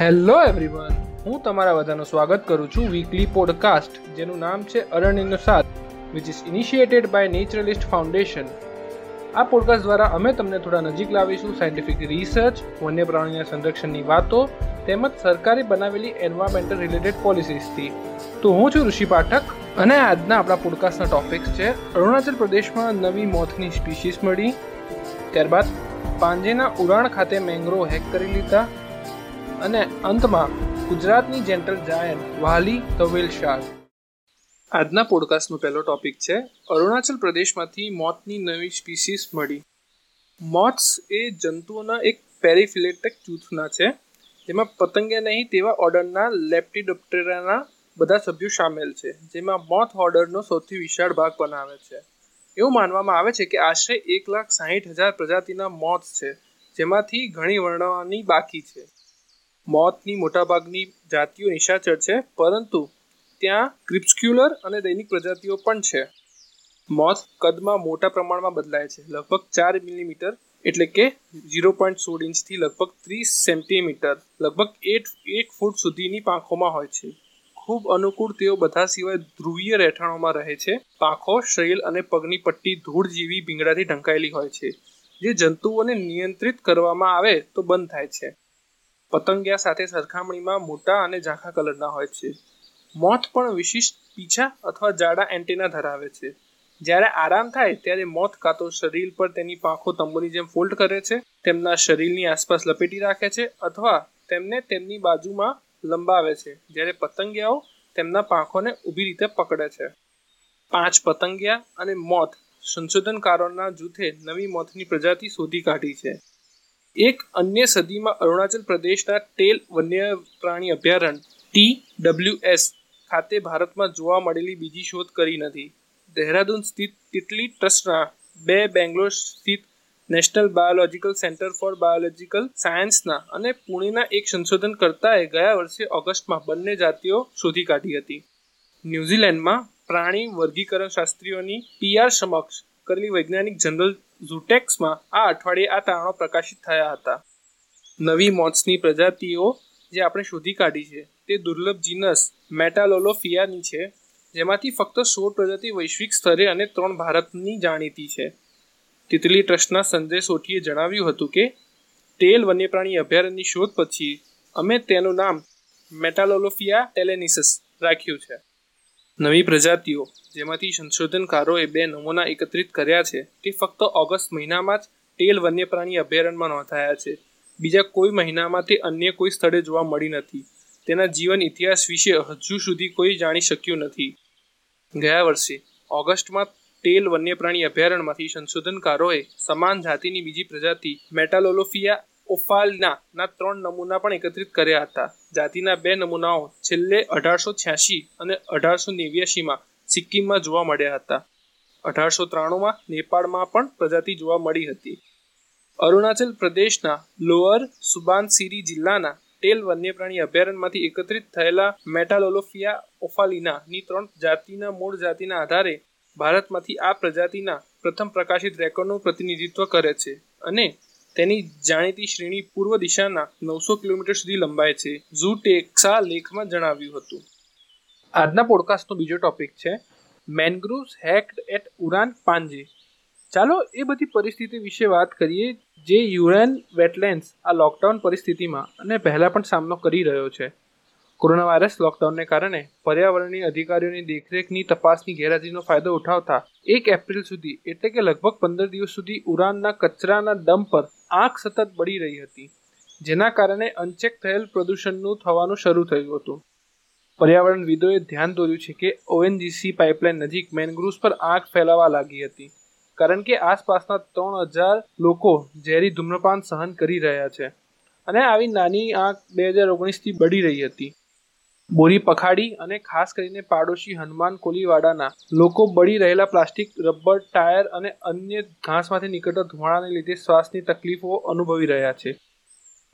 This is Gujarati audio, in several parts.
હેલો એવરીવન હું તમારા બધાનું સ્વાગત કરું છું વીકલી પોડકાસ્ટ જેનું નામ છે અરણ્યનો સાથ which is initiated by naturalist foundation આ પોડકાસ્ટ દ્વારા અમે તમને થોડા નજીક લાવીશું સાયન્ટિફિક રિસર્ચ વન્ય પ્રાણીના સંરક્ષણની વાતો, તેમજ સરકારે બનાવેલી એન્વાયરમેન્ટલ રિલેટેડ પોલિસીસથી તો હું છું ઋષિ પાઠક, અને આજના આપણા પોડકાસ્ટના ટોપિક્સ છે અરુણાચલ પ્રદેશમાં નવી મોથની સ્પીશીસ મળી. ત્યારબાદ પાંજેના ઉડાણ ખાતે મેંગ્રોવ હેક કરી લીધા. અને અંતમાં ગુજરાતની જેન્ટલ જાયન્ટ વાલી તવેલ શાહ આજના પોડકાસ્ટનો પહેલો ટોપિક છે, અરુણાચલ પ્રદેશમાંથી મોથની નવી સ્પીસીસ મળી. મોથ્સ એ જંતુઓના એક પેરીફિલેટિક જૂથના છે, જેમાં પતંગે નહીં તેવા ઓર્ડરના લેપ્ટિડોપ્ટેરાના બધા સભ્યો સામેલ છે, જેમાં મોથ ઓર્ડરનો સૌથી વિશાળ ભાગ બનાવે છે. એવું માનવામાં આવે છે કે આશરે એક લાખ સાહીઠ હજાર પ્રજાતિના મોથ છે, જેમાંથી ઘણી વર્ણવાની બાકી છે. મોથની મોટાભાગની જાતિઓ નિશાચર છે, પરંતુ ત્યાં ક્રિપ્સ્ક્યુલર અને દૈનિક પ્રજાતિઓ પણ છે. મોથ કદમાં મોટા પ્રમાણમાં બદલાય છે. લગભગ ચાર મિલીમીટર એટલે કે ઝીરો પોઈન્ટ સોળ ઇંચથી લગભગ ત્રીસ સેન્ટીમીટર. લગભગ એટ, એક ફૂટ સુધીની પાંખોમાં હોય છે. ખૂબ અનુકૂળ તેઓ બધા સિવાય ધ્રુવીય રહેઠાણોમાં રહે છે. પાંખો શૈલ અને પગની પટ્ટી ધૂળ જેવી ભીંગડાથી ઢંકાયેલી હોય છે. જે જંતુઓને નિયંત્રિત કરવામાં આવે તો બંધ થાય છે. પતંગિયા સાથે સરખામણીમાં મોટા અને ઝાંખા કલરના હોય છે. મોથ પણ વિશિષ્ટ પીછા અથવા જાડા એન્ટેના ધરાવે છે. જ્યારે આરામ થાય ત્યારે મોથ કાં તો શરીર પર તેની પાંખો તંબુની જેમ ફોલ્ડ કરે છે, તેમના શરીરની આસપાસ લપેટી રાખે છે અથવા તેમને તેમની બાજુમાં લંબાવે છે. જ્યારે પતંગિયાઓ તેમના પાંખોને ઊભી રીતે પકડે છે. પાંચ પતંગિયા અને મોથ સંશોધનકારોના જૂથે નવી મોથની પ્રજાતિ શોધી કાઢી છે. એક અન્ય સદીમાં અરુણાચલ પ્રદેશના ટેલ વન્ય પ્રાણી અભયારણ્ય ટી ડબલ્યુ એસ ખાતે ભારતમાં જોવા મળેલી બીજી શોધ કરી નથી. દહેરાદૂન સ્થિત તિટલી ટ્રસ્ટના બે બેંગ્લોર સ્થિત national biological centre for biological સાયન્સના અને પુણેના એક સંશોધનકર્તાએ ગયા વર્ષે ઓગસ્ટમાં બંને જાતિઓ શોધી કાઢી હતી. ન્યૂઝીલેન્ડમાં પ્રાણી વર્ગીકરણ શાસ્ત્રીઓની પીઆર સમક્ષ કરેલી વૈજ્ઞાનિક જનરલ ઝુટેક્સમાં આ અઠવાડિયે આ તારણો પ્રકાશિત થયા હતા. નવી મોથ્સની પ્રજાતિઓ જે આપણે શોધી કાઢી છે, તે દુર્લભ જીનસ મેટાલોલોફિયાની છે, જેમાંથી ફક્ત સોળ પ્રજાતિ વૈશ્વિક સ્તરે અને ત્રણ ભારતની જાણીતી છે. તિતલી ટ્રસ્ટના સંજય સોઠીએ જણાવ્યું હતું કે, તેલ વન્યપ્રાણી અભયારણ્યની શોધ પછી અમે તેનું નામ મેટાલોલોફિયા ટેલેનિસસ રાખ્યું છે. નવી પ્રજાતિઓ, જેમાંથી સંશોધનકારોએ બે નમૂના એકત્રિત કર્યા છે, તે ફક્ત ઓગસ્ટ મહિનામાં જ ટેલ વન્યપ્રાણી અભયારણ્યમાં નોંધાયા છે. બીજા કોઈ મહિનામાં તે અન્ય કોઈ સ્થળે જોવા મળી નથી. તેના જીવન ઇતિહાસ વિશે હજુ સુધી કોઈ જાણી શક્યું નથી. ગયા વર્ષે, ઓગસ્ટમાં ટેલ વન્યપ્રાણી અભયારણ્યમાંથી સંશોધનકારોએ સમાન જાતિની બીજી પ્રજાતિ, મેટાલોલોફિયા ઓફાલના ના ત્રણ નમૂના પણ એકત્રિત કર્યા હતા. જાતિના બે નમૂનાઓ છેલ્લે અઢારસો છ્યાસી અને અઢારસો નેવ્યાસીમાં સિક્કિમમાં જોવા મળ્યા હતા. અઢારસો ત્રાણુંમાં નેપાળમાં પણ પ્રજાતિ જોવા મળી હતી. અરુણાચલ પ્રદેશના લોઅર સુબાનસિરી જિલ્લાના ટેલ વન્યપ્રાણી અભયારણ્યમાંથી એકત્રિત થયેલા મેટાલોલોફિયા ઓફાલિનાની ત્રણ જાતિના મૂળ જાતિના આધારે ભારતમાંથી આ પ્રજાતિના પ્રથમ પ્રકાશિત રેકોર્ડનું પ્રતિનિધિત્વ કરે છે. અને તેની જાણીતી શ્રેણી પૂર્વ દિશાના નવસો કિલોમીટર સુધી લંબાય છે. ઝૂ ટેક્સા લેખમાં જણાવ્યું હતું. આજના પોડકાસ્ટનો બીજો ટોપિક છે મેનગ્રુવ્સ હેક્ડ એટ ઉરાન પાંજી ચાલો એ બધી પરિસ્થિતિ વિશે વાત કરીએ જે યુરેન વેટલેન્ડ્સ આ લોકડાઉન પરિસ્થિતિમાં અને પહેલાં પણ સામનો કરી રહ્યો છે. કોરોના વાયરસ લોકડાઉનને કારણે પર્યાવરણીય અધિકારીઓની દેખરેખની તપાસની ગેરહાજરીનો ફાયદો ઉઠાવતા એક એપ્રિલ સુધી એટલે કે લગભગ પંદર દિવસ સુધી ઉરાનના કચરાના ડમ્પ પર આંખ સતત બળી રહી હતી, જેના કારણે અનચેક થયેલ પ્રદૂષણનું થવાનું શરૂ થયું હતું. પર્યાવરણવિદોએ ધ્યાન દોર્યું છે કે ઓએનજીસી પાઇપલાઇન નજીક મેનગ્રુવ્સ પર આગ ફેલાવા લાગી હતી, કારણ કે આસપાસના ત્રણ હજાર લોકો ઝેરી ધૂમ્રપાન સહન કરી રહ્યા છે. અને આવી નાની આંખ બે હજાર ઓગણીસથી બળી રહી હતી. બોરી પખાડી અને ખાસ કરીને પાડોશી હનુમાન કોલીવાડાના લોકો બળી રહેલા પ્લાસ્ટિક, રબર, ટાયર અને અન્ય ઘાસમાંથી નીકળતા ધુમાડાને લીધે શ્વાસની તકલીફો અનુભવી રહ્યા છે.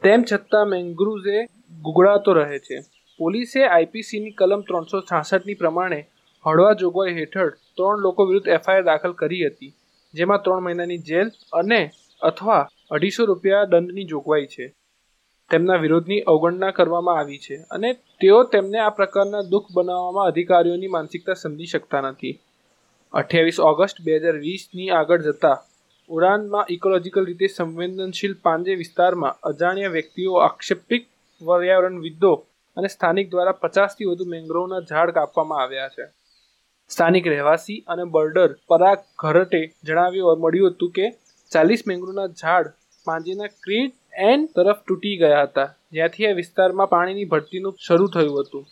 તેમ છતાં મેંગ્રુઝે ગુગળાતો રહે છે. પોલીસે આઈપીસીની કલમ ત્રણસો છાસઠની પ્રમાણે હળવા જોગવાઈ હેઠળ ત્રણ લોકો વિરુદ્ધ એફઆઈઆર દાખલ કરી હતી, જેમાં ત્રણ મહિનાની જેલ અને અથવા અઢીસો રૂપિયા દંડની જોગવાઈ છે. તેમના વિરોધની અવગણના કરવામાં આવી છે અને તેઓ તેમને આ પ્રકારના દુઃખ બનાવવામાં અધિકારીઓની માનસિકતા સમજી શકતા નથી. અઠ્યાવીસ ઓગસ્ટ બે હજાર વીસની આગળ જતા ઉડાનમાં ઇકોલોજીકલ રીતે સંવેદનશીલ પાંજે વિસ્તારમાં અજાણ્યા વ્યક્તિઓ આક્ષેપિક પર્યાવરણવિદો અને સ્થાનિક દ્વારા પચાસથી વધુ મેંગ્રોવના ઝાડ કાપવામાં આવ્યા છે. સ્થાનિક રહેવાસી અને બર્ડર પરાગ ઘરટે જણાવ્યું મળ્યું હતું કે ચાલીસ મેંગ્રોવના ઝાડ પાંજેના ક્રીડ એન્ડ તરફ તૂટી ગયા હતા. જ્યાંથી આ વિસ્તારમાં પાણીની ભરતીનું શરૂ થયું હતું.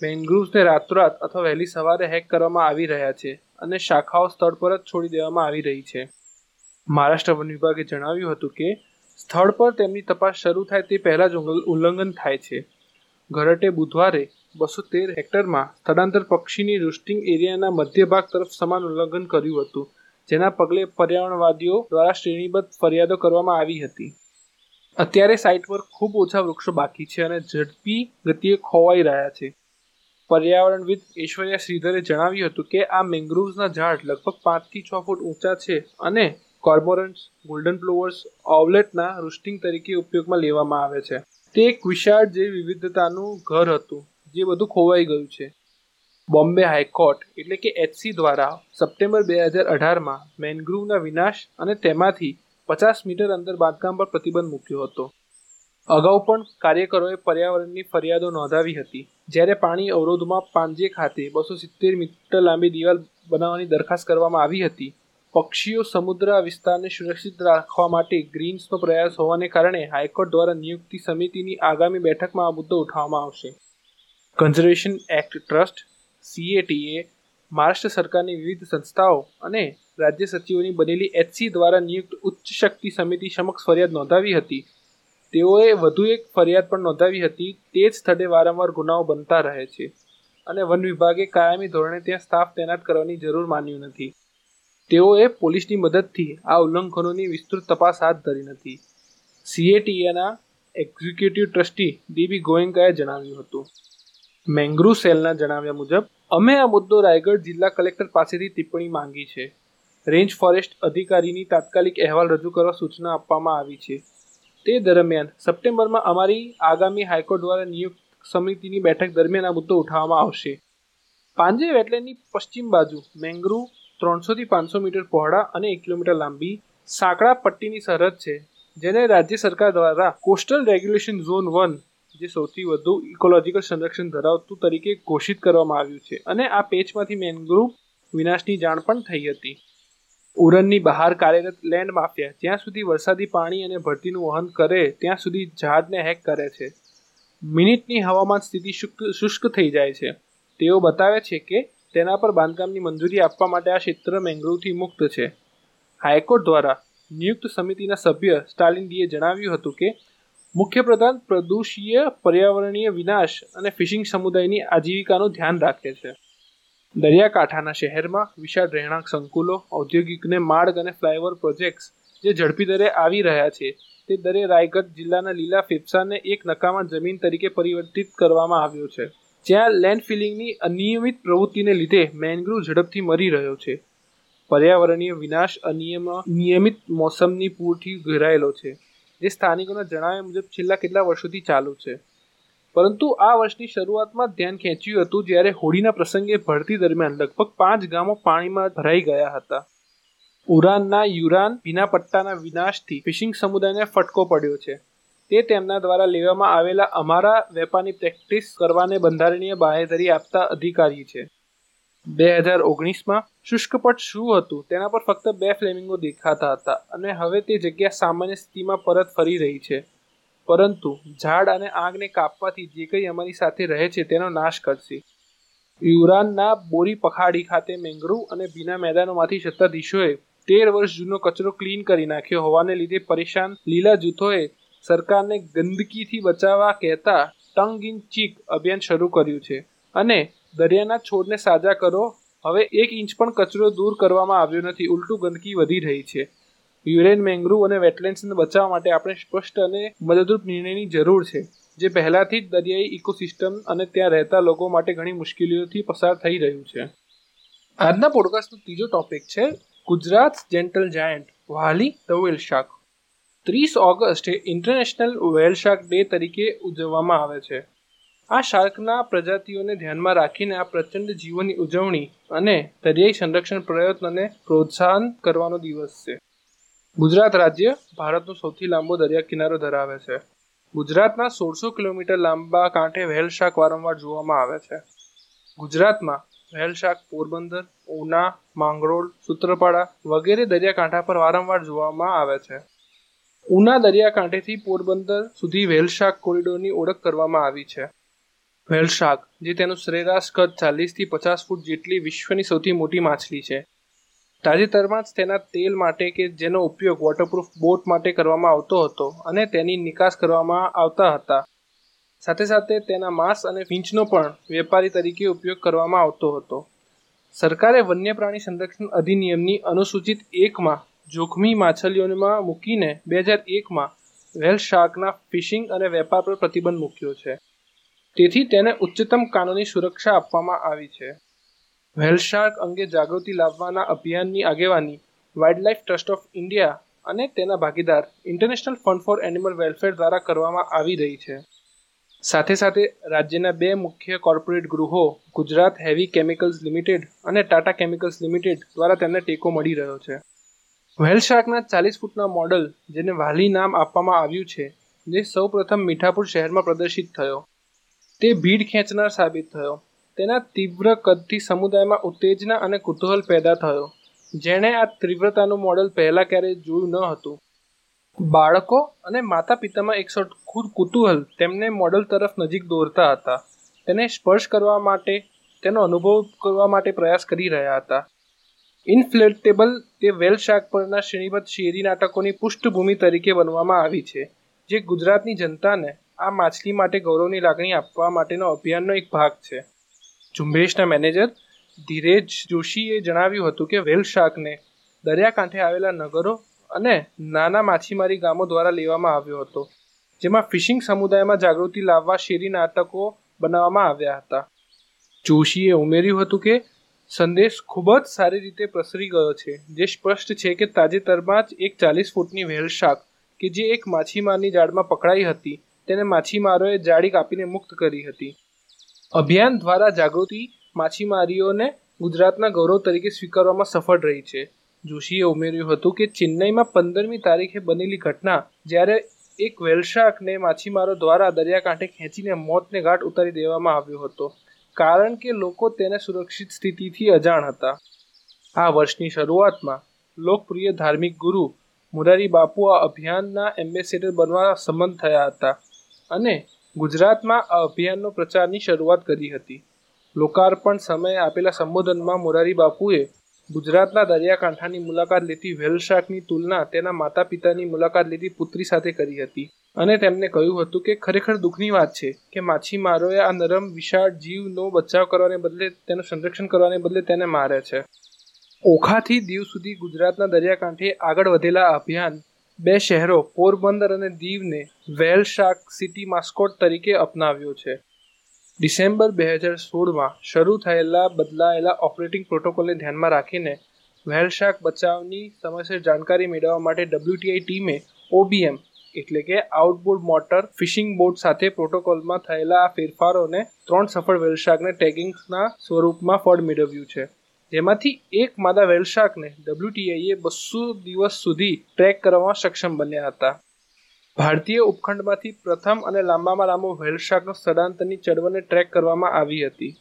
મેંગ્રુવ્સને રાતોરાત અથવા વહેલી સવારે હેક કરવામાં આવી રહ્યા છે અને શાખાઓ સ્થળ પર જ છોડી દેવામાં આવી રહી છે. મહારાષ્ટ્ર વન વિભાગે જણાવ્યું હતું કે, સ્થળ પર તેમની તપાસ શરૂ થાય તે પહેલાં જ ઉલ્લંઘન થાય છે. ઘરટે બુધવારે બસો તેર હેક્ટરમાં સ્થળાંતર પક્ષીની રૂસ્ટિંગ એરિયાના મધ્ય ભાગ તરફ સમાન ઉલ્લંઘન કર્યું હતું, જેના પગલે પર્યાવરણવાદીઓ દ્વારા શ્રેણીબદ્ધ ફરિયાદો કરવામાં આવી હતી. અત્યારે સાઇટ પર ખૂબ ઓછા વૃક્ષો બાકી છે અને ઝડપી ગતિએ ખોવાઈ રહ્યા છે. પર્યાવરણવિદ ઐશ્વર્યા શ્રીધરે જણાવ્યું હતું કે આ મેંગ્રુવ્સના ઝાડ લગભગ પાંચથી છ ફૂટ ઊંચા છે અને કોર્મોરન્ટ્સ ગોલ્ડન પ્લોવર્સ ઓવલેટના રૂસ્ટિંગ તરીકે ઉપયોગમાં લેવામાં આવે છે. તે એક વિશાળ જે વિવિધતાનું ઘર હતું, જે બધું ખોવાઈ ગયું છે. બોમ્બે હાઈકોર્ટ એટલે કે એચસી દ્વારા સપ્ટેમ્બર બે હજાર અઢારમાં મેનગ્રુવના વિનાશ અને તેમાંથી પચાસ મીટર અંદર બાંધકામ પર પ્રતિબંધ મૂક્યો હતો. અગાઉ પણ કાર્યકરોએ પર્યાવરણની ફરિયાદો નોંધાવી હતી. જ્યારે પાણી અવરોધમાં પાંજે ખાતે બસો સિત્તેર મીટર લાંબી દિવાલ બનાવવાની દરખાસ્ત કરવામાં આવી હતી, પક્ષીઓ સમુદ્ર વિસ્તારને સુરક્ષિત રાખવા માટે ગ્રીન્સનો પ્રયાસ હોવાને કારણે હાઈકોર્ટ દ્વારા નિયુક્તિ સમિતિની આગામી બેઠકમાં આ મુદ્દો ઉઠાવવામાં આવશે. Conservation act trust, CATA, Maharashtra સરકારની વિવિધ સંસ્થાઓ અને રાજ્ય સચિવોની બનેલી એચસી દ્વારા નિયુક્ત ઉચ્ચ શક્તિ સમિતિ સમક્ષ ફરિયાદ નોંધાવી હતી. તેઓએ વધુ એક ફરિયાદ પણ નોંધાવી હતી. તે જ સ્થળે વારંવાર ગુનાઓ બનતા રહે છે અને વન વિભાગે કાયમી ધોરણે ત્યાં સ્ટાફ તૈનાત કરવાની જરૂર માન્યું નથી. તેઓએ પોલીસની મદદથી આ ઉલ્લંઘનોની વિસ્તૃત તપાસ હાથ ધરી નથી. સીએટીએના એક્ઝિક્યુટિવ ટ્રસ્ટી ડીબી ગોયંકાએ જણાવ્યું હતું. મેંગ્રુ સેલના જણાવ્યા મુજબ, અમે આ મુદ્દો રાયગઢ જિલ્લા કલેક્ટર પાસેથી ટિપ્પણી માંગી છે. રેન્જ ફોરેસ્ટ અધિકારીની તાત્કાલિક અહેવાલ રજૂ કરવા સૂચના આપવામાં આવી છે. તે દરમિયાન સપ્ટેમ્બરમાં અમારી આગામી હાઈકોર્ટ દ્વારા નિયુક્ત સમિતિની બેઠક દરમિયાન આ મુદ્દો ઉઠાવવામાં આવશે. પાંજે વેટલેન્ડની પશ્ચિમ બાજુ મેંગ્રુવ ત્રણસોથી પાંચસો મીટર પહોળા અને એક કિલોમીટર લાંબી સાંકડા પટ્ટીની સરહદ છે, જેને રાજ્ય સરકાર દ્વારા કોસ્ટલ રેગ્યુલેશન ઝોન વન, જે સૌથી વધુ ઇકોલોજીકલ સંરક્ષણ ધરાવતું તરીકે ઘોષિત કરવામાં આવ્યું છે, અને આ પેચમાંથી મેનગ્રુવ વિનાશની જાણ પણ થઈ હતી. ઉરનની બહાર કાર્યરત લેન્ડ માફિયા જ્યાં સુધી વરસાદી પાણી અને ભરતીનું વહન કરે, ત્યાં સુધી ઝાડને હેક કરે છે. મિનિટની હવામાન સ્થિતિ શુષ્ક થઈ જાય છે. તેઓ બતાવે છે કે તેના પર બાંધકામની મંજૂરી આપવા માટે આ ક્ષેત્ર મેંગ્રોવથી મુક્ત છે. હાઈકોર્ટ દ્વારા નિયુક્ત સમિતિના સભ્ય સ્ટાલિનડીએ જણાવ્યું હતું કે, મુખ્યપ્રધાન પ્રદૂષીય પર્યાવરણીય વિનાશ અને ફિશિંગ સમુદાયની આજીવિકાનું ધ્યાન રાખે છે. દરિયાકાંઠાના શહેરમાં વિશાળ રહેણાંક સંકુલો, ઔદ્યોગિકને માર્ગ અને ફ્લાયઓવર પ્રોજેક્ટ્સ જે ઝડપી દરે આવી રહ્યા છે, તે દરે રાયગઢ જિલ્લાના લીલા ફેફસાને એક નકામા જમીન તરીકે પરિવર્તિત કરવામાં આવ્યો છે. જ્યાં લેન્ડ ફિલિંગની અનિયમિત પ્રવૃત્તિને લીધે મેનગ્રુવ ઝડપથી મરી રહ્યો છે. પર્યાવરણીય વિનાશ અનિયમ, નિયમિત મોસમની પૂરથી ઘેરાયેલો છે. જે સ્થાનિકોના જણાવ્યા મુજબ છેલ્લા કેટલા વર્ષોથી ચાલુ છે. પરંતુ આ વર્ષની શરૂઆતમાં ધ્યાન ખેંચ્યું હતું જ્યારે હોળીના પ્રસંગે ભરતી દરમિયાન લગભગ પાંચ ગામો પાણીમાં ભરાઈ ગયા હતા. ઉરાનના યુરાન ભીના પટ્ટાના વિનાશથી ફિશિંગ સમુદાયને ફટકો પડ્યો છે. તે તેમના દ્વારા લેવામાં આવેલા અમારા વેપારની પ્રેક્ટિસ કરવાને બંધારણીય બાહેધરી આપતા અધિકારી છે. બે હજાર ઓગણીસમાં શુષ્કપટ શું હતું તેના પર ફક્ત બે ફ્લેમિંગો દેખાતા હતા અને હવે તે જગ્યા સામાન્ય સ્થિતિમાં પરત ફરી રહી છે. પરંતુ ઝાડ અને આગને કાપવાથી જે કંઈ અમારી સાથે રહે છે તેનો નાશ કરશે. યુરાનના બોરી પખાડી ખાતે મેંગરૂ અને ભીના મેદાનોમાંથી સત્તાધીશોએ તેર વર્ષ જૂનો કચરો ક્લીન કરી નાખ્યો હોવાને લીધે પરેશાન લીલા જૂથોએ સરકારને ગંદકીથી બચાવવા કહેતા ટંગ ઇન ચીક અભિયાન શરૂ કર્યું છે અને દરિયાના છોડને સાજા કરો. હવે એક ઇંચ પણ કચરો દૂર કરવામાં આવ્યો નથી. ઉલટું ગંદકી વધી રહી છે. યુરેન મેંગ્રુવ અને વેટલેન્ડ્સને બચાવવા માટે આપણે સ્પષ્ટ અને મદદરૂપ નિર્ણયની જરૂર છે, જે પહેલાથી જ દરિયાઈ ઇકોસિસ્ટમ અને ત્યાં રહેતા લોકો માટે ઘણી મુશ્કેલીઓથી પસાર થઈ રહ્યું છે. આજના પોડકાસ્ટનો ત્રીજો ટોપિક છે, Gujarat gentle giant, Vhali the whale shark. ત્રીસ ઓગસ્ટે ઇન્ટરનેશનલ વેલ શાર્ક ડે તરીકે ઉજવવામાં આવે છે. આ શાર્કના પ્રજાતિઓને ધ્યાનમાં રાખીને આ પ્રચંડ જીવોની ઉજવણી અને દરિયાઈ સંરક્ષણ પ્રયત્નને પ્રોત્સાહન કરવાનો દિવસ છે. ગુજરાત રાજ્ય ભારતનો સૌથી લાંબો દરિયા કિનારો ધરાવે છે. ગુજરાતના સોળસો કિલોમીટર લાંબા કાંઠે વ્હેલ શાક વારંવાર જોવામાં આવે છે. ગુજરાતમાં વ્હેલ શાક, પોરબંદર, ઉના, માંગરોળ, સૂત્રપાડા વગેરે દરિયાકાંઠા પર વારંવાર જોવામાં આવે છે. ઉના દરિયાકાંઠેથી પોરબંદર સુધી વ્હેલ શાક કોરિડોરની ઓળખ કરવામાં આવી છે. વ્હેલ શાક, જે તેનું સરેરાશ કદ ચાલીસથી પચાસ ફૂટ જેટલી વિશ્વની સૌથી મોટી માછલી છે. તાજેતરમાં જ તેના તેલ માટે કે જેનો ઉપયોગ વોટરપ્રૂફ બોટ માટે કરવામાં આવતો હતો અને તેની નિકાસ કરવામાં આવતા હતા. સાથે સાથે તેના માંસ અને ફીંચનો પણ વેપારી તરીકે ઉપયોગ કરવામાં આવતો હતો. સરકારે વન્ય પ્રાણી સંરક્ષણ અધિનિયમની અનુસૂચિત એકમાં જોખમી માછલીઓમાં મૂકીને બે હજાર એકમાં વેલ શાર્કના ફિશિંગ અને વેપાર પર પ્રતિબંધ મૂક્યો છે. તેથી તેને ઉચ્ચતમ કાનૂની સુરક્ષા આપવામાં આવી છે. વ્હેલ શાર્ક અંગે જાગૃતિ લાવવાના અભિયાનની આગેવાની વાઇલ્ડલાઇફ ટ્રસ્ટ ઓફ ઇન્ડિયા અને તેના ભાગીદાર international fund for animal welfare દ્વારા કરવામાં આવી રહી છે. સાથે સાથે રાજ્યના બે મુખ્ય કોર્પોરેટ ગૃહો ગુજરાત હેવી કેમિકલ્સ લિમિટેડ અને ટાટા કેમિકલ્સ લિમિટેડ દ્વારા તેમને ટેકો મળી રહ્યો છે. વ્હેલ શાર્કના ચાલીસ ફૂટના મોડલ, જેને વાલી નામ આપવામાં આવ્યું છે, જે સૌપ્રથમ મીઠાપુર શહેરમાં પ્રદર્શિત થયો. તે ભીડ ખેંચનાર સાબિત થયો. તેના તીવ્ર કદથી સમુદાયમાં ઉત્તેજના અને કુતૂહલ પેદા થયો. જેણે આ તીવ્રતાનું મોડલ પહેલા ક્યારેય જોયું ન હતું. બાળકો અને માતા પિતામાં એક સરખું કુતૂહલ તેમને મોડલ તરફ નજીક દોરતા હતા. તેને સ્પર્શ કરવા માટે, તેનો અનુભવ કરવા માટે પ્રયાસ કરી રહ્યા હતા. ઇન્ફ્લેટેબલ તે વેલ શાક પરના શ્રેણીબદ્ધ શેરી નાટકોની પૃષ્ઠભૂમિ તરીકે બનવામાં આવી છે, જે ગુજરાતની જનતાને આ માછલી માટે ગૌરવની લાગણી આપવા માટેનો અભિયાનનો એક ભાગ છે. ઝુંબેશના મેનેજર ધીરેજ જોશીએ જણાવ્યું હતું કે વેલ શાકને દરિયાકાંઠે આવેલા નગરો અને નાના માછીમારી ગામો દ્વારા લેવામાં આવ્યો હતો, જેમાં ફિશિંગ સમુદાયમાં જાગૃતિ લાવવા શેરી નાટકો બનાવવામાં આવ્યા હતા. જોશીએ ઉમેર્યું હતું કે સંદેશ ખૂબ જ સારી રીતે પ્રસરી ગયો છે, જે સ્પષ્ટ છે કે તાજેતરમાં જ એક ચાલીસ ફૂટની વ્હેલ શાક કે જે એક માછીમારની જાળમાં પકડાઈ હતી, તેને માછીમારોએ જાળી કાપીને મુક્ત કરી હતી. અભિયાન દ્વારા જાગૃતિ માછીમારીઓને ગુજરાતના ગૌરવ તરીકે સ્વીકારવામાં સફળ રહી છે. જોશીએ ઉમેર્યું હતું કે ચેન્નઈમાં પંદરમી તારીખે બનેલી ઘટના જ્યારે એક વેલશાકને માછીમારો દ્વારા દરિયાકાંઠે ખેંચીને મોતને ઘાટ ઉતારી દેવામાં આવ્યો હતો, કારણ કે લોકો તેને સુરક્ષિત સ્થિતિથી અજાણ હતા. આ વર્ષની શરૂઆતમાં લોકપ્રિય ધાર્મિક ગુરુ મુરારી બાપુ આ અભિયાનના એમ્બેસેડર બનવા સંમત થયા હતા અને ગુજરાતમાં આ અભિયાનનો પ્રચારની શરૂઆત કરી હતી. લોકાર્પણ સમયે આપેલા સંબોધનમાં મોરારી બાપુએ ગુજરાતના દરિયાકાંઠાની મુલાકાત લેતી વ્હેલ શાર્કની તુલના તેના માતા પિતાની મુલાકાત લેતી પુત્રી સાથે કરી હતી. અને તેમને કહ્યું હતું કે, ખરેખર દુઃખની વાત છે કે માછીમારોએ આ નરમ, વિશાળ જીવનો બચાવ કરવાને બદલે તેનું સંરક્ષણ કરવાને બદલે તેને મારે છે. ઓખાથી દીવ સુધી ગુજરાતના દરિયાકાંઠે આગળ વધેલા અભિયાન બે શહેરો, પોરબંદર અને દીવને વેલ શાર્ક સિટી માસ્કોટ તરીકે અપનાવ્યો છે. ડિસેમ્બર બે હજાર સોળમાં શરૂ થયેલા બદલાયેલા ઓપરેટિંગ પ્રોટોકોલને ધ્યાનમાં રાખીને વેલશાક બચાવની સમયસર જાણકારી મેળવવા માટે ડબ્લ્યુટીઆઈ ટીમે ઓબીએમ, એટલે કે આઉટબોર્ડ મોટર ફિશિંગ બોટ સાથે પ્રોટોકોલમાં થયેલા આ ફેરફારોને ત્રણ સફળ વેલશાકને ટેગિંગના સ્વરૂપમાં ફળ મેળવ્યું છે. જેમાંથી એક માદા વેલશાકને ડબ્લ્યુટીઆઈએ બસો દિવસ સુધી ટ્રેક કરવામાં સક્ષમ બન્યા હતા. ભારતીય ઉપખંડમાંથી પ્રથમ અને લાંબામાં લાંબો વ્હેલ સ્થળાંતરની ચળવળને ટ્રેક કરવામાં આવી હતી.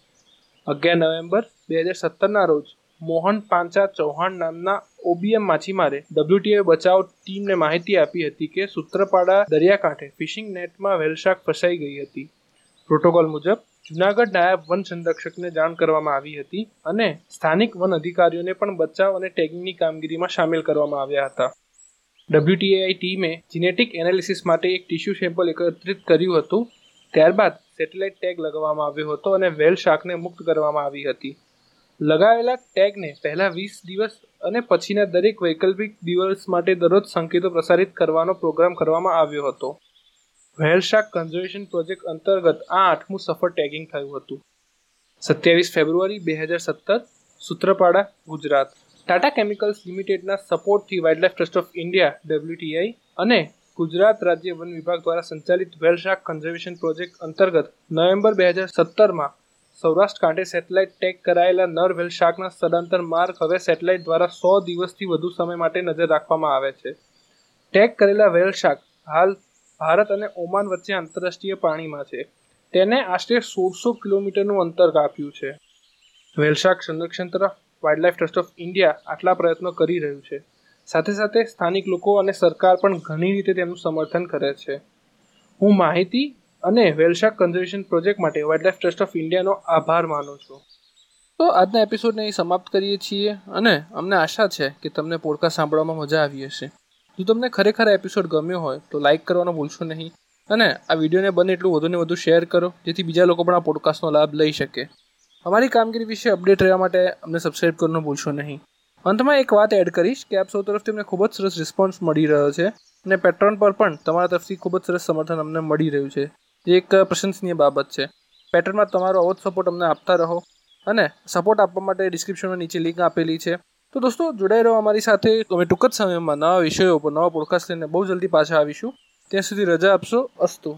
અગિયાર નવેમ્બર બે હજાર સત્તરના રોજ મોહન પાંચા ચૌહાણ નામના ઓબીએમ માછીમારે ડબ્લ્યુટીએ બચાવ ટીમને માહિતી આપી હતી કે સૂત્રપાડા દરિયાકાંઠે ફિશિંગ નેટમાં વેલશાક ફસાઈ ગઈ હતી. પ્રોટોકોલ મુજબ જુનાગઢ નાયબ વન સંરક્ષકને જાણ કરવામાં આવી હતી અને સ્થાનિક વન અધિકારીઓને પણ બચાવ અને ટેગિંગની કામગીરીમાં સામેલ કરવામાં આવ્યા હતા. ડબ્લ્યુટીએઆઈ ટીમે જીનેટિક એનાલિસિસ માટે એક ટિશ્યુ સેમ્પલ એકત્રિત કર્યું હતું. ત્યારબાદ સેટેલાઇટ ટેગ લગાવવામાં આવ્યો હતો અને વેલ શાકને મુક્ત કરવામાં આવી હતી. લગાવેલા ટેગને પહેલા વીસ દિવસ અને પછીના દરેક વૈકલ્પિક દિવસ માટે દરરોજ સંકેતો પ્રસારિત કરવાનો પ્રોગ્રામ કરવામાં આવ્યો હતો. વ્હેલ શાક કન્ઝર્વેશન પ્રોજેક્ટ અંતર્ગત આ આઠમું સફળ ટેગિંગ થયું હતું. સત્યાવીસ ફેબ્રુઆરી બે હજાર સત્તર, સૂત્રપાડા, ગુજરાત. ટાટા કેમિકલ્સ લિમિટેડના સપોર્ટથી wildlife trust of India WTI અને ગુજરાત રાજ્ય વન વિભાગ દ્વારા સંચાલિત વેલ શાર્ક કન્ઝર્વેશન પ્રોજેક્ટ અંતર્ગત નવેમ્બર બે હજાર સત્તરમાં સૌરાષ્ટ્ર કાંઠે સેટેલાઇટ ટેગ કરાયેલા નર વેલ શાર્કના સ્થળાંતર માર્ગ હવે સેટેલાઇટ દ્વારા સો દિવસથી વધુ સમય માટે નજર રાખવામાં આવે છે. ટેગ કરેલા વેલ શાર્ક હાલ ભારત અને ઓમાન વચ્ચે આંતરરાષ્ટ્રીય પાણીમાં છે. તેને આશરે સોળસો કિલોમીટરનું અંતર કાપ્યું છે. વેલશાક સંરક્ષણ તરફ વાઇલ્ડલાઇફ ટ્રસ્ટ ઓફ ઇન્ડિયા આટલા પ્રયત્નો કરી રહ્યું છે. સાથે સાથે સ્થાનિક લોકો અને સરકાર પણ ઘણી રીતે તેમનું સમર્થન કરે છે. હું માહિતી અને વેલશાક કન્ઝર્વેશન પ્રોજેક્ટ માટે વાઇલ્ડલાઇફ ટ્રસ્ટ ઓફ ઇન્ડિયાનો આભાર માનું છું. તો આજના એપિસોડને અહીં સમાપ્ત કરીએ છીએ અને અમને આશા છે કે તમને પોડકાસ્ટ સાંભળવામાં મજા આવી હશે. જો તમને ખરેખર એપિસોડ ગમ્યો હોય, તો લાઇક કરવાનો ભૂલશો નહીં. અને આ વિડીયોને બને એટલું વધુને વધુ શેર કરો, જેથી બીજા લોકો પણ આ પોડકાસ્ટનો લાભ લઈ શકે. અમારી કામગીરી વિશે અપડેટ રહેવા માટે અમને સબસ્ક્રાઇબ કરવાનું ભૂલશો નહીં. અંતમાં એક વાત એડ કરીશ કે આપ સૌ તરફથી અમને ખૂબ જ સરસ રિસ્પોન્સ મળી રહ્યો છે. અને પેટ્રોન પર પણ તમારા તરફથી ખૂબ જ સરસ સમર્થન અમને મળી રહ્યું છે. જે એક પ્રશંસનીય બાબત છે. પેટ્રોનમાં તમારો આવો સપોર્ટ અમને આપતા રહો. અને સપોર્ટ આપવા માટે ડિસ્ક્રિપ્શનમાં નીચે લિંક આપેલી છે. તો દોસ્તો, જોડાઈ રહો અમારી સાથે. અમે ટૂંક જ સમયમાં નવા વિષયો પર નવા પોડકાસ્ટ લઈને બહુ જલ્દી પાછા આવીશું. ત્યાં સુધી રજા આપશો. અસ્તુ.